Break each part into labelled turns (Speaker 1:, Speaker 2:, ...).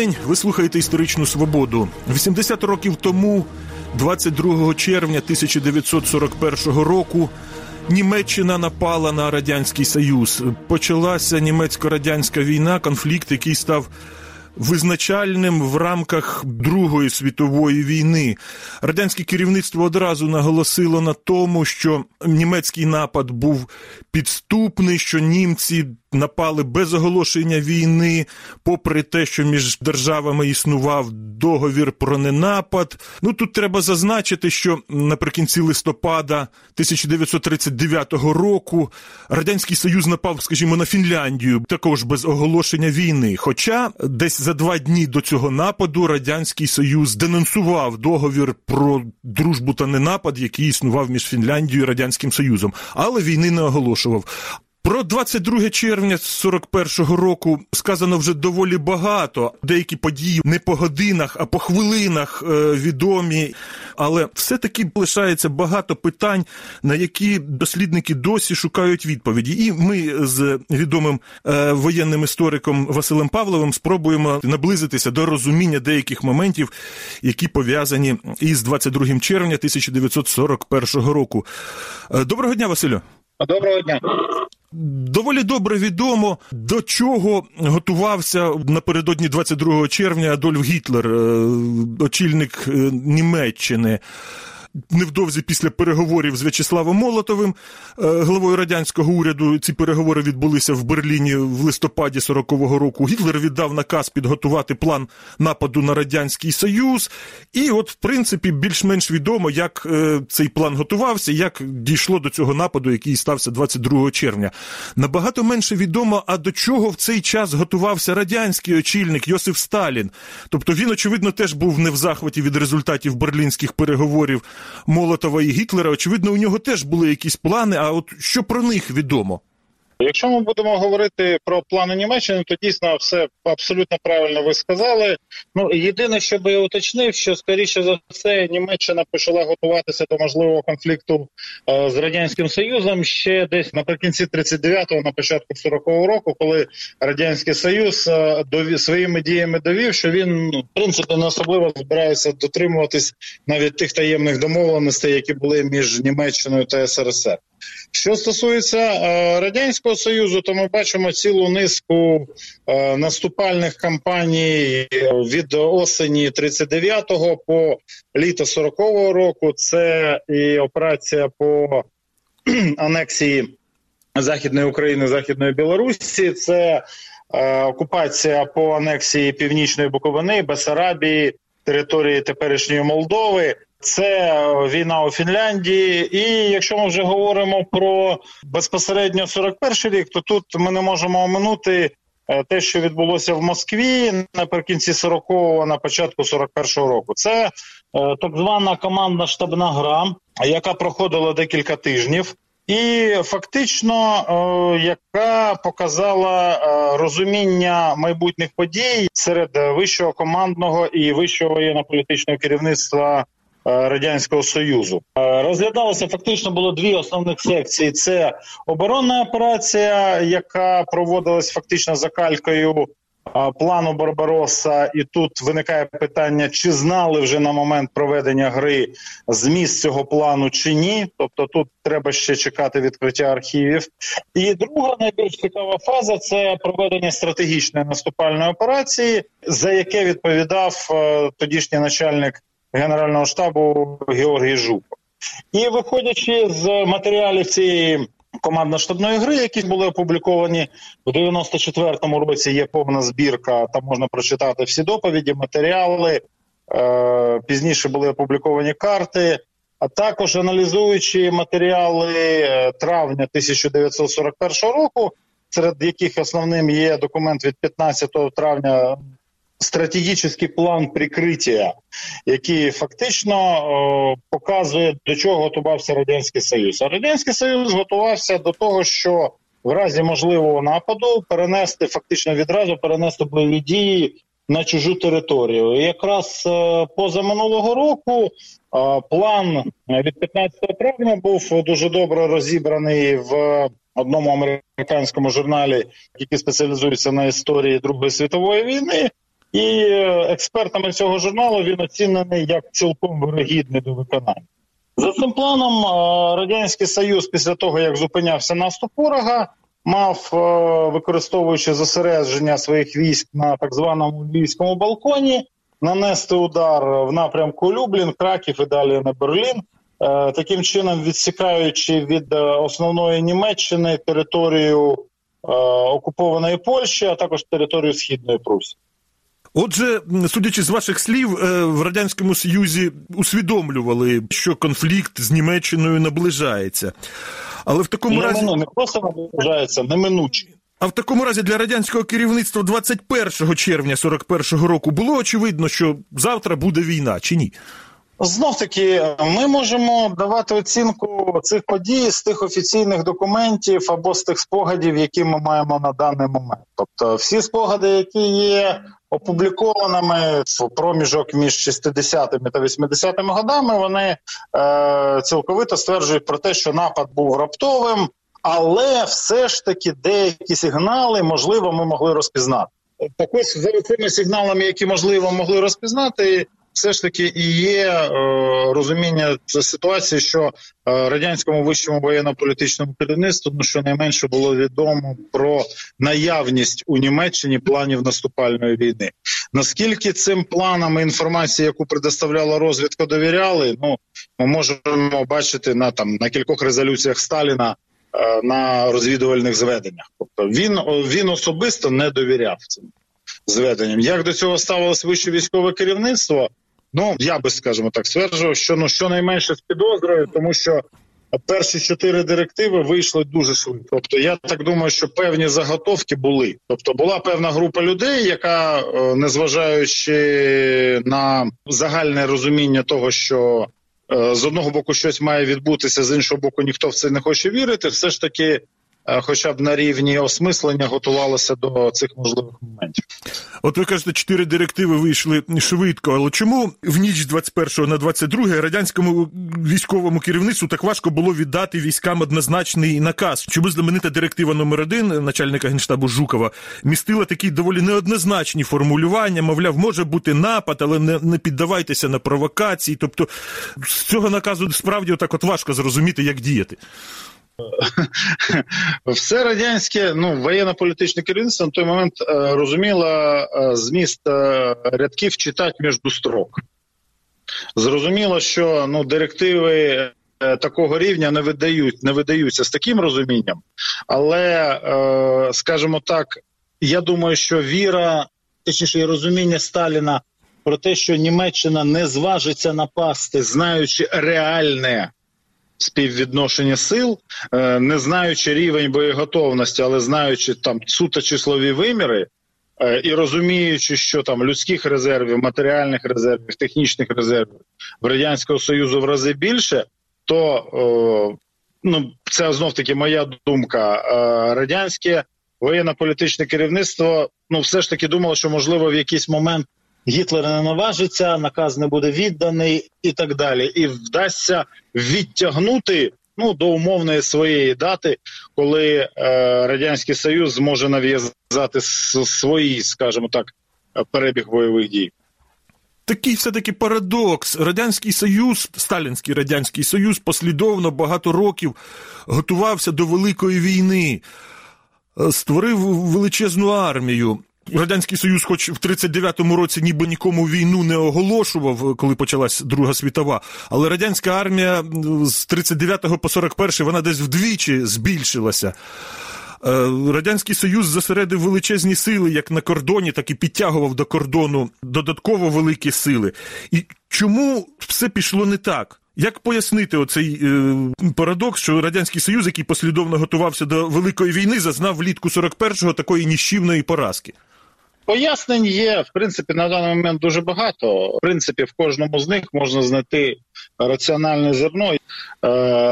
Speaker 1: день. Ви слухаєте історичну свободу. 80 років тому, 22 червня 1941 року, Німеччина напала на радянський союз. Почалася німецько-радянська війна, конфлікт, який став визначальним в рамках Другої світової війни. Радянське керівництво одразу наголосило на тому, що німецький напад був підступний, що німці напали без оголошення війни, попри те, що між державами існував договір про ненапад. Ну тут треба зазначити, що наприкінці листопада 1939 року радянський союз напав, скажімо, на Фінляндію, також без оголошення війни. Хоча десь за два дні до цього нападу радянський союз денонсував договір про дружбу та ненапад, який існував між Фінляндією і радянським союзом, але війни не оголошував. Про 22 червня 41-го року сказано вже доволі багато. Деякі події не по годинах, а по хвилинах е, відомі. Але все-таки лишається багато питань, на які дослідники досі шукають відповіді. І ми з відомим е, воєнним істориком Василем Павловим спробуємо наблизитися до розуміння деяких моментів, які пов'язані із 22 червня 1941 року. Е, доброго дня, Василю.
Speaker 2: Доброго дня.
Speaker 1: Доволі добре відомо, до чого готувався напередодні 22 червня Адольф Гітлер, е, очільник е, Німеччини невдовзі після переговорів з В'ячеславом Молотовим, е, главою радянського уряду. Ці переговори відбулися в Берліні в листопаді 40-го року. Гітлер віддав наказ підготувати план нападу на радянський союз. І, от, в принципі, більш-менш відомо, як е, цей план готувався, як дійшло до цього нападу, який стався 22 червня. Набагато менше відомо, а до чого в цей час готувався радянський очільник Йосиф Сталін. Тобто він, очевидно, теж був не в захваті від результатів берлінських переговорів Молотова і Гітлера. Очевидно, у нього теж були якісь плани. А от що про них відомо?
Speaker 2: Якщо ми будемо говорити про плани Німеччини, то дійсно все абсолютно правильно ви сказали. Ну єдине, що би я уточнив, що скоріше за все Німеччина почала готуватися до можливого конфлікту е, з радянським союзом ще десь наприкінці 39-го, на початку 40-го року, коли радянський союз е, дові своїми діями довів, що він ну, в принципі не особливо збирається дотримуватись навіть тих таємних домовленостей, які були між Німеччиною та СРСР. Що стосується е, радянського союзу, то ми бачимо цілу низку е, наступальних кампаній від осені 39-го по літо 40-го року. Це і операція по анексії Західної України, Західної Білорусі. Це е, окупація по анексії Північної Буковини, Бесарабії, території теперішньої Молдови. Це війна у Фінляндії, і якщо ми вже говоримо про безпосередньо 41 рік, то тут ми не можемо оминути е, те, що відбулося в Москві наприкінці 40-го, на початку 41-го року. Це е, так звана командна штабна гра, яка проходила декілька тижнів. І фактично, е, яка показала розуміння майбутніх подій серед вищого командного і вищого воєнно-політичного керівництва Радянського Союзу е, розглядалося фактично було дві основних секції: це оборонна операція, яка проводилась фактично за калькою е, плану Барбароса. І тут виникає питання: чи знали вже на момент проведення гри зміст цього плану чи ні? Тобто тут треба ще чекати відкриття архівів. І друга найбільш цікава фаза це проведення стратегічної наступальної операції, за яке відповідав тодішній начальник. Генерального штабу Георгій Жуков. І виходячи з матеріалів цієї командно-штабної гри, які були опубліковані в 94-му році, є повна збірка. Там можна прочитати всі доповіді, матеріали. Е, пізніше були опубліковані карти. А також аналізуючи матеріали е, травня 1941 року, серед яких основним є документ від 15 травня стратегічний план прикриття, який фактично о, показує до чого готувався радянський союз. А радянський союз готувався до того, що в разі можливого нападу перенести фактично відразу перенести бойові дії на чужу територію. І Якраз е, поза минулого року е, план від 15 травня був дуже добре розібраний в одному американському журналі, який спеціалізується на історії Другої світової війни. І експертами цього журналу він оцінений як цілком вирогідний до виконання. За цим планом радянський союз після того як зупинявся наступ ворога, мав використовуючи зосередження своїх військ на так званому львівському балконі, нанести удар в напрямку Люблін, Краків і далі на Берлін. Таким чином відсікаючи від основної Німеччини територію окупованої Польщі, а також територію східної Прусії.
Speaker 1: Отже, судячи з ваших слів, е, в радянському союзі усвідомлювали, що конфлікт з Німеччиною наближається. Але в такому
Speaker 2: не,
Speaker 1: разі
Speaker 2: не просто наближається, неминуче.
Speaker 1: А в такому разі для радянського керівництва 21 червня 41-го року було очевидно, що завтра буде війна, чи ні?
Speaker 2: Знов таки, ми можемо давати оцінку цих подій з тих офіційних документів або з тих спогадів, які ми маємо на даний момент. Тобто, всі спогади, які є опублікованими в проміжок між 60-ми та 80-ми годами, вони е, цілковито стверджують про те, що напад був раптовим, але все ж таки деякі сигнали можливо ми могли розпізнати. Так ось за цими сигналами, які можливо могли розпізнати все ж таки і є е, розуміння ситуації, що е, радянському вищому воєнно-політичному керівництву ну щонайменше було відомо про наявність у Німеччині планів наступальної війни. Наскільки цим планам інформації, яку предоставляла розвідка, довіряли, ну ми можемо бачити на там на кількох резолюціях Сталіна. Е, на розвідувальних зведеннях, тобто він він особисто не довіряв цим зведенням. Як до цього ставилось вище військове керівництво? Ну я би скажімо так стверджував, що ну щонайменше з підозрою, тому що перші чотири директиви вийшли дуже швидко. Тобто, я так думаю, що певні заготовки були. Тобто, була певна група людей, яка, е, незважаючи на загальне розуміння того, що е, з одного боку щось має відбутися, з іншого боку, ніхто в це не хоче вірити, все ж таки хоча б на рівні осмислення готувалося до цих можливих моментів.
Speaker 1: От ви кажете, чотири директиви вийшли швидко. Але чому в ніч з 21 на 22 радянському військовому керівництву так важко було віддати військам однозначний наказ? Чому знаменита директива номер один начальника генштабу Жукова містила такі доволі неоднозначні формулювання? Мовляв, може бути напад, але не, не піддавайтеся на провокації. Тобто з цього наказу справді отак от важко зрозуміти, як діяти.
Speaker 2: Все радянське ну воєнно-політичне керівництво на той момент е, розуміло е, зміст е, рядків читати між строк. Зрозуміло, що ну директиви. Такого рівня не видають, не видаються з таким розумінням, але скажімо так, я думаю, що віра, точніше і розуміння Сталіна про те, що Німеччина не зважиться напасти, знаючи реальне співвідношення сил, е, не знаючи рівень боєготовності, але знаючи там суто числові виміри. Е, і розуміючи, що там людських резервів, матеріальних резервів, технічних резервів в радянського союзу в рази більше, то о, ну це знов таки моя думка. Е, радянське воєнно-політичне керівництво ну все ж таки думало, що можливо в якийсь момент Гітлер не наважиться, наказ не буде відданий і так далі. І вдасться відтягнути ну до умовної своєї дати, коли е, радянський союз зможе нав'язати свої, скажімо так, перебіг бойових дій.
Speaker 1: Такий все таки парадокс. Радянський Союз, Сталінський Радянський Союз послідовно багато років готувався до Великої війни, е, створив величезну армію. Радянський Союз, хоч в 39-му році ніби нікому війну не оголошував, коли почалась Друга світова, але радянська армія з 39 по 41 вона десь вдвічі збільшилася. Е, Радянський Союз зосередив величезні сили як на кордоні, так і підтягував до кордону додатково великі сили. І чому все пішло не так? Як пояснити оцей е, парадокс, що радянський союз, який послідовно готувався до великої війни, зазнав влітку 41-го такої ніщівної поразки?
Speaker 2: Пояснень є в принципі на даний момент дуже багато. В принципі, в кожному з них можна знайти раціональне зерно. Е,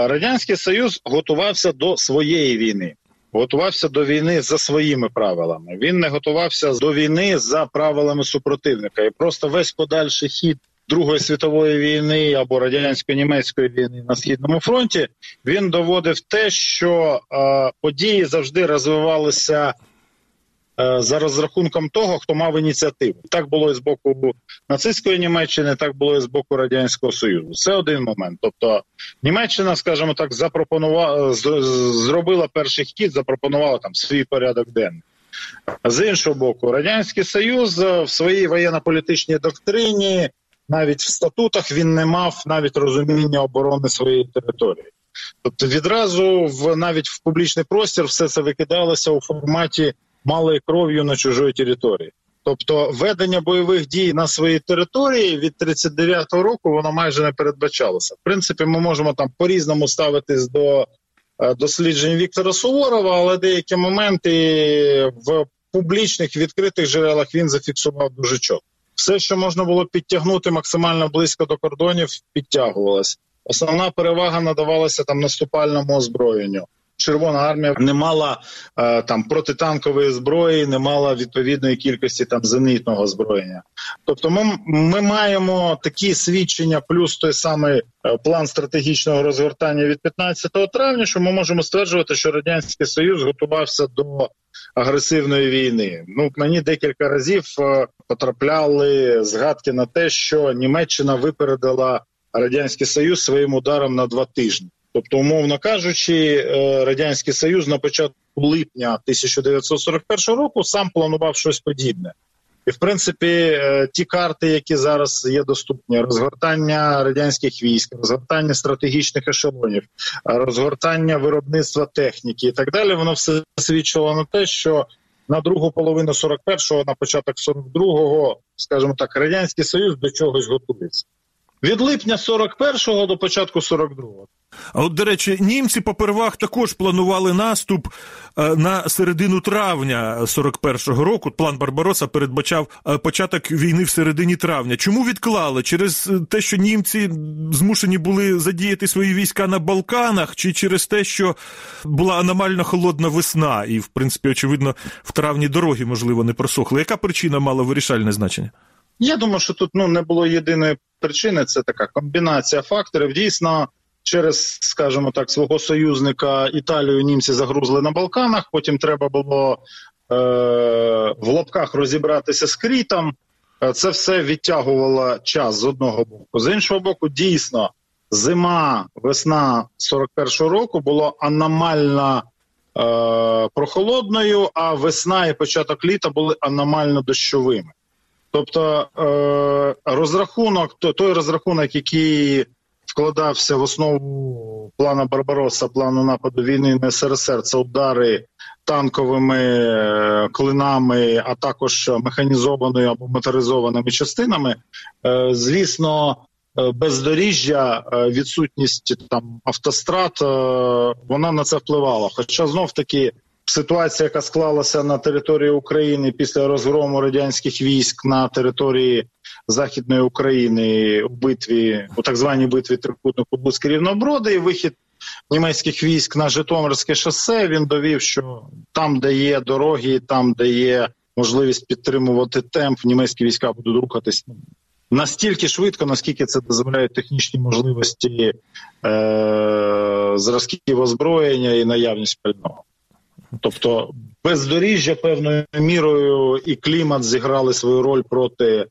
Speaker 2: Радянський Союз готувався до своєї війни, готувався до війни за своїми правилами. Він не готувався до війни за правилами супротивника, і просто весь подальший хід. Другої світової війни або радянсько-німецької війни на східному фронті він доводив те, що е, події завжди розвивалися за розрахунком того, хто мав ініціативу. Так було і з боку нацистської Німеччини, так було і з боку радянського союзу. Це один момент. Тобто Німеччина, скажімо так, запропонувала зробила перший хід, запропонувала там свій порядок денний. З іншого боку, радянський союз в своїй воєнно-політичній доктрині, навіть в статутах, він не мав навіть розуміння оборони своєї території. Тобто відразу в навіть в публічний простір все це викидалося у форматі малою кров'ю на чужої території. Тобто ведення бойових дій на своїй території від 39-го року воно майже не передбачалося. В принципі, ми можемо там по-різному ставитись до е, досліджень Віктора Суворова, але деякі моменти в публічних відкритих джерелах він зафіксував дуже чітко. Все, що можна було підтягнути максимально близько до кордонів, підтягувалось. Основна перевага надавалася там наступальному озброєнню. Червона армія не мала е, там протитанкової зброї, не мала відповідної кількості там зенітного озброєння. Тобто, ми, ми маємо такі свідчення, плюс той самий е, план стратегічного розгортання від 15 травня, що ми можемо стверджувати, що радянський союз готувався до агресивної війни. Ну мені декілька разів е, потрапляли згадки на те, що Німеччина випередила радянський союз своїм ударом на два тижні. Тобто, умовно кажучи, е, радянський союз на початку липня 1941 року сам планував щось подібне. І, в принципі, е, ті карти, які зараз є доступні, розгортання радянських військ, розгортання стратегічних ешелонів, розгортання виробництва техніки і так далі, воно все свідчило на те, що на другу половину 41-го, на початок 42-го, скажімо так, радянський союз до чогось готується. Від липня 41-го до початку 42-го.
Speaker 1: А от, до речі, німці попервах також планували наступ е, на середину травня 41-го року. План Барбароса передбачав е, початок війни в середині травня. Чому відклали? Через те, що німці змушені були задіяти свої війська на Балканах, чи через те, що була аномально холодна весна, і, в принципі, очевидно, в травні дороги, можливо, не просохли. Яка причина мала вирішальне значення?
Speaker 2: Я думаю, що тут ну не було єдиної причини. Це така комбінація факторів. Дійсно, через, скажімо так, свого союзника Італію німці загрузли на Балканах. Потім треба було е, в лапках розібратися з крітом. Е, це все відтягувало час з одного боку. З іншого боку, дійсно, зима, весна 41-го року було аномально е, прохолодною, а весна і початок літа були аномально дощовими. Тобто е, розрахунок, той розрахунок, який вкладався в основу плану Барбароса, плану нападу війни на СРСР, це удари танковими е, клинами, а також механізованою або моторизованими частинами. Е, звісно, бездоріжжя, відсутність там автострад, вона на це впливала. Хоча знов таки ситуація, яка склалася на території України після розгрому радянських військ на території Західної України у битві у так званій битві трикутнику Бузьке Рівноброди і вихід німецьких військ на Житомирське шосе. Він довів, що там, де є дороги, там де є можливість підтримувати темп, німецькі війська будуть рухатись. Настільки швидко, наскільки це дозволяють технічні можливості е- зразків озброєння і наявність пального. Тобто бездоріжжя певною мірою і клімат зіграли свою роль проти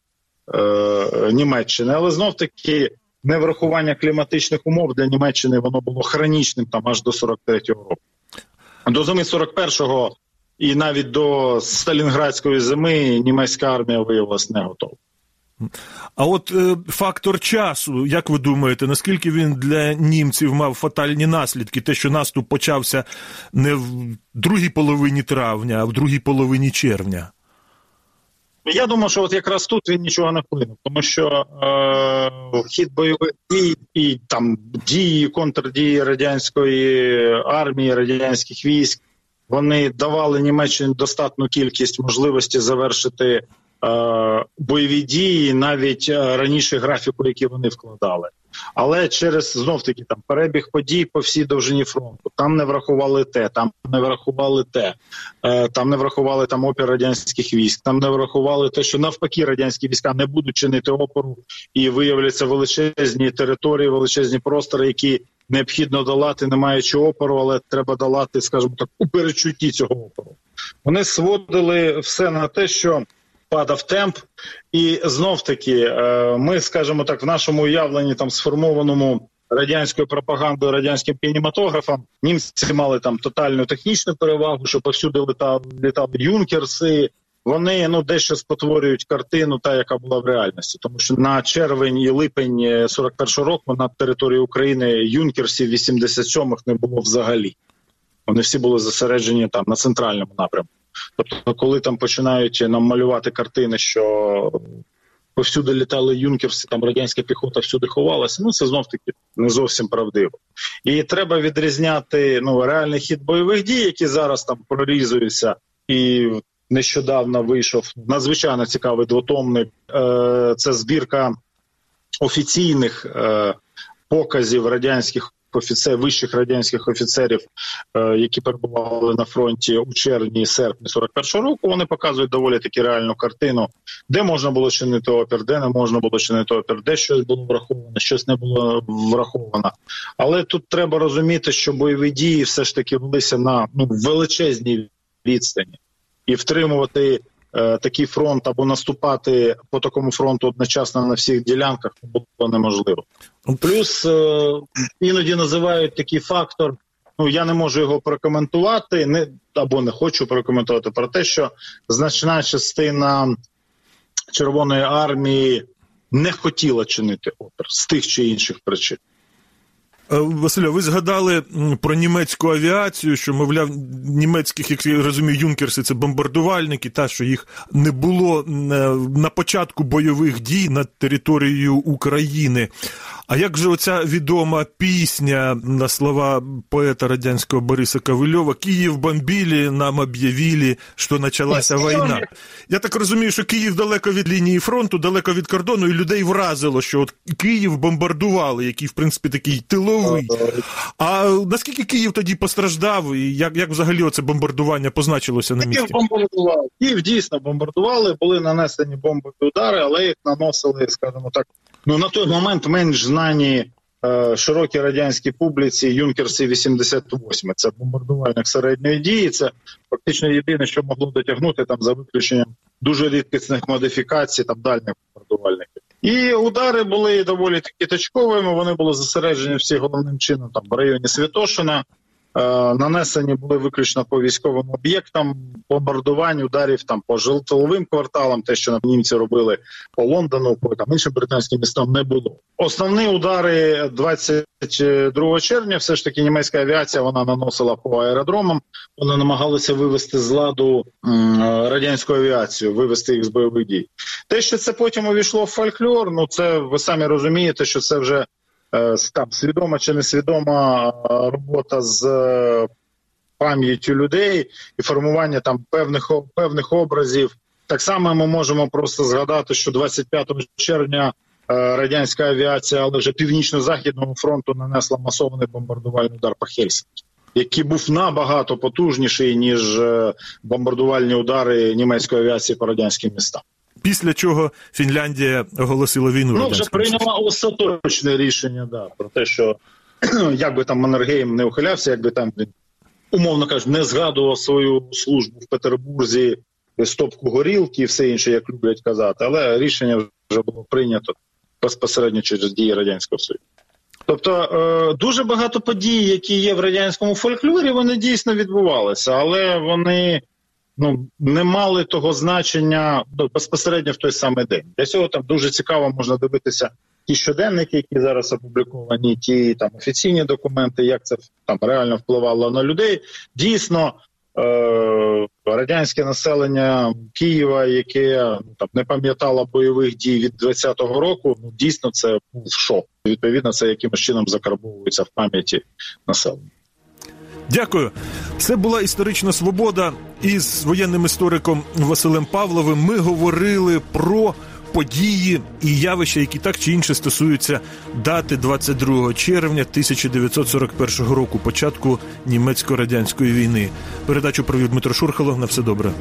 Speaker 2: е, Німеччини, але знов таки неврахування кліматичних умов для Німеччини воно було хронічним там аж до 43-го року. До зими 41-го і навіть до Сталінградської зими німецька армія виявилася не готова.
Speaker 1: А от е, фактор часу, як ви думаєте, наскільки він для німців мав фатальні наслідки? Те, що наступ почався не в другій половині травня, а в другій половині червня?
Speaker 2: Я думаю, що от якраз тут він нічого не вплинув, тому що е, хід бойових дій і там дії, контрдії радянської армії, радянських військ, вони давали Німеччині достатну кількість можливості завершити Е, бойові дії навіть е, раніше графіку, які вони вкладали. Але через знов таки там перебіг подій по всій довжині фронту. Там не врахували те, там не врахували те, е, там не врахували там опір радянських військ. Там не врахували те, що навпаки радянські війська не будуть чинити опору і виявляться величезні території, величезні простори, які необхідно долати, не маючи опору, але треба долати, скажімо так, у перечутті цього опору. вони сводили все на те, що падав темп, і знов таки е, ми, скажімо так, в нашому уявленні там сформованому. Радянською пропагандою, радянським кінематографом німці мали там тотальну технічну перевагу, що повсюди літали, літали юнкерси, вони ну дещо спотворюють картину, та яка була в реальності, тому що на червень і липень 41-го року на території України юнкерсів 87-х не було взагалі. Вони всі були зосереджені там на центральному напрямку. Тобто, коли там починають нам малювати картини, що повсюди літали юнкерси, там радянська піхота всюди ховалася. Ну це знов таки не зовсім правдиво. І треба відрізняти ну реальний хід бойових дій, які зараз там прорізуються і нещодавно вийшов надзвичайно цікавий двотомник. Е, це збірка офіційних е, показів радянських офіцерів, вищих радянських офіцерів, е, які перебували на фронті у червні і серпні 41-го року. Вони показують доволі таки реальну картину, де можна було чинити опір, де не можна було чинити опір, де щось було враховано, щось не було враховано. Але тут треба розуміти, що бойові дії все ж таки велися на ну величезній відстані і втримувати е, такий фронт або наступати по такому фронту одночасно на всіх ділянках було неможливо. Плюс е, іноді називають такий фактор. Ну я не можу його прокоментувати, не або не хочу прокоментувати про те, що значна частина Червоної армії не хотіла чинити опір з тих чи інших причин.
Speaker 1: Е, Василя, ви згадали про німецьку авіацію, що, мовляв, німецьких, як я розумію, юнкерси це бомбардувальники, та що їх не було е, на початку бойових дій над територією України. А як же оця відома пісня на слова поета радянського Бориса Кавильова Київ бомбілі, нам об'явили, що почалася війна? Я так розумію, що Київ далеко від лінії фронту, далеко від кордону, і людей вразило, що от Київ бомбардували, який, в принципі, такий тиловий. А наскільки Київ тоді постраждав, і як як взагалі оце бомбардування позначилося на місці?
Speaker 2: Київ бомбардували. Київ дійсно бомбардували, були нанесені бомбові удари, але їх наносили, скажімо так, ну на той момент менш знані е, широкій радянській публіці Юнкерси 88 Це бомбардувальник середньої дії. Це фактично єдине, що могло дотягнути там за виключенням дуже рідкісних модифікацій, там дальних бомбардувальників. І удари були доволі таки точковими. Вони були зосереджені всі головним чином там в районі Святошина. Е, нанесені були виключно по військовим об'єктам, бомбардувань ударів там по житловим кварталам, те, що німці робили по Лондону, по там іншим британським містам, не було. Основні удари 22 червня. Все ж таки німецька авіація вона наносила по аеродромам. Вони намагалися вивести з ладу радянську авіацію, вивести їх з бойових дій. Те, що це потім увійшло в фольклор, ну це ви самі розумієте, що це вже. Е, там свідома чи несвідома робота з е, пам'яттю людей і формування там певних певних образів. Так само ми можемо просто згадати, що 25 червня е, радянська авіація, але вже північно-західному фронту нанесла масований бомбардувальний удар по Хельсинкі, який був набагато потужніший ніж бомбардувальні удари німецької авіації по радянським містам.
Speaker 1: Після чого Фінляндія оголосила війну.
Speaker 2: Ну, вже прийняла остаточне рішення, да, про те, що як би там Маннергейм не ухилявся, якби там він, умовно кажучи, не згадував свою службу в Петербурзі, стопку горілки і все інше, як люблять казати, але рішення вже було прийнято безпосередньо через дії Радянського Союзу. Тобто е, дуже багато подій, які є в радянському фольклорі, вони дійсно відбувалися, але вони ну не мали того значення ну, безпосередньо в той самий день. Для цього там дуже цікаво можна дивитися ті щоденники, які зараз опубліковані, ті там офіційні документи, як це там реально впливало на людей. Дійсно. Е, радянське населення Києва, яке ну, там не пам'ятало бойових дій від 20-го року, ну дійсно це був шок. Відповідно, це якимось чином закарбовується в пам'яті населення.
Speaker 1: Дякую. Це була історична свобода. Із воєнним істориком Василем Павловим ми говорили про події і явища, які так чи інше стосуються дати 22 червня 1941 року, початку німецько-радянської війни. Передачу провів Дмитро Шурхало. На все добре.